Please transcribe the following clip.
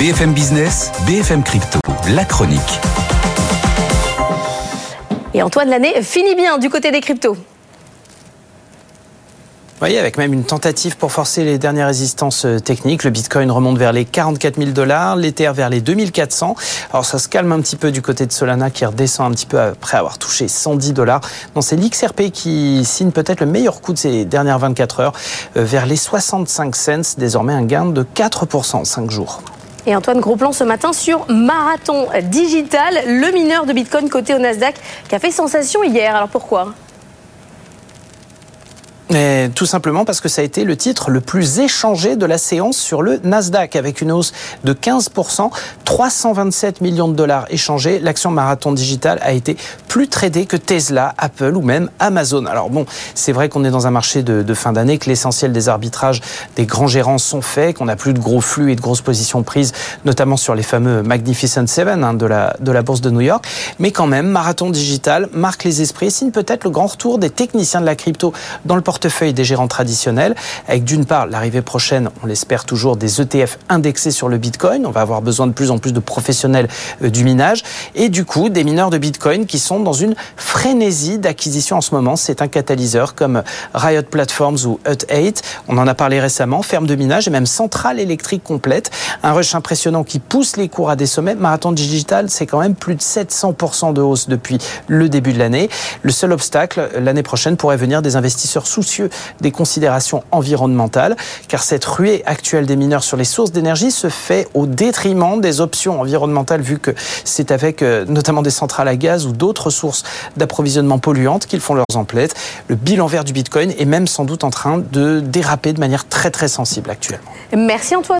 BFM Business, BFM Crypto, la chronique. Et Antoine, l'année finit bien du côté des cryptos. Oui, avec même une tentative pour forcer les dernières résistances euh, techniques. Le Bitcoin remonte vers les 44 000 dollars, l'Ether vers les 2400. Alors ça se calme un petit peu du côté de Solana qui redescend un petit peu après avoir touché 110 dollars. Non, c'est l'XRP qui signe peut-être le meilleur coup de ces dernières 24 heures euh, vers les 65 cents, désormais un gain de 4% en 5 jours. Et Antoine, gros plan ce matin sur Marathon Digital, le mineur de Bitcoin coté au Nasdaq, qui a fait sensation hier. Alors pourquoi? Et tout simplement parce que ça a été le titre le plus échangé de la séance sur le Nasdaq, avec une hausse de 15%, 327 millions de dollars échangés. L'action Marathon Digital a été plus tradée que Tesla, Apple ou même Amazon. Alors bon, c'est vrai qu'on est dans un marché de, fin d'année, que l'essentiel des arbitrages des grands gérants sont faits, qu'on n'a plus de gros flux et de grosses positions prises, notamment sur les fameux Magnificent Seven hein, de, la, bourse de New York. Mais quand même, Marathon Digital marque les esprits, signe peut-être le grand retour des techniciens de la crypto dans le portefeuille portefeuille des gérants traditionnels, avec d'une part l'arrivée prochaine, on l'espère toujours, des ETF indexés sur le Bitcoin. On va avoir besoin de plus en plus de professionnels euh, du minage. Et du coup, des mineurs de Bitcoin qui sont dans une frénésie d'acquisition en ce moment. C'est un catalyseur comme Riot Platforms ou Hut8. On en a parlé récemment. Ferme de minage et même centrale électrique complète. Un rush impressionnant qui pousse les cours à des sommets. Marathon Digital, c'est quand même plus de 700% de hausse depuis le début de l'année. Le seul obstacle, l'année prochaine, pourrait venir des investisseurs des considérations environnementales, car cette ruée actuelle des mineurs sur les sources d'énergie se fait au détriment des options environnementales, vu que c'est avec euh, notamment des centrales à gaz ou d'autres sources d'approvisionnement polluantes qu'ils font leurs emplettes. Le bilan vert du Bitcoin est même sans doute en train de déraper de manière très très sensible actuellement. Merci Antoine.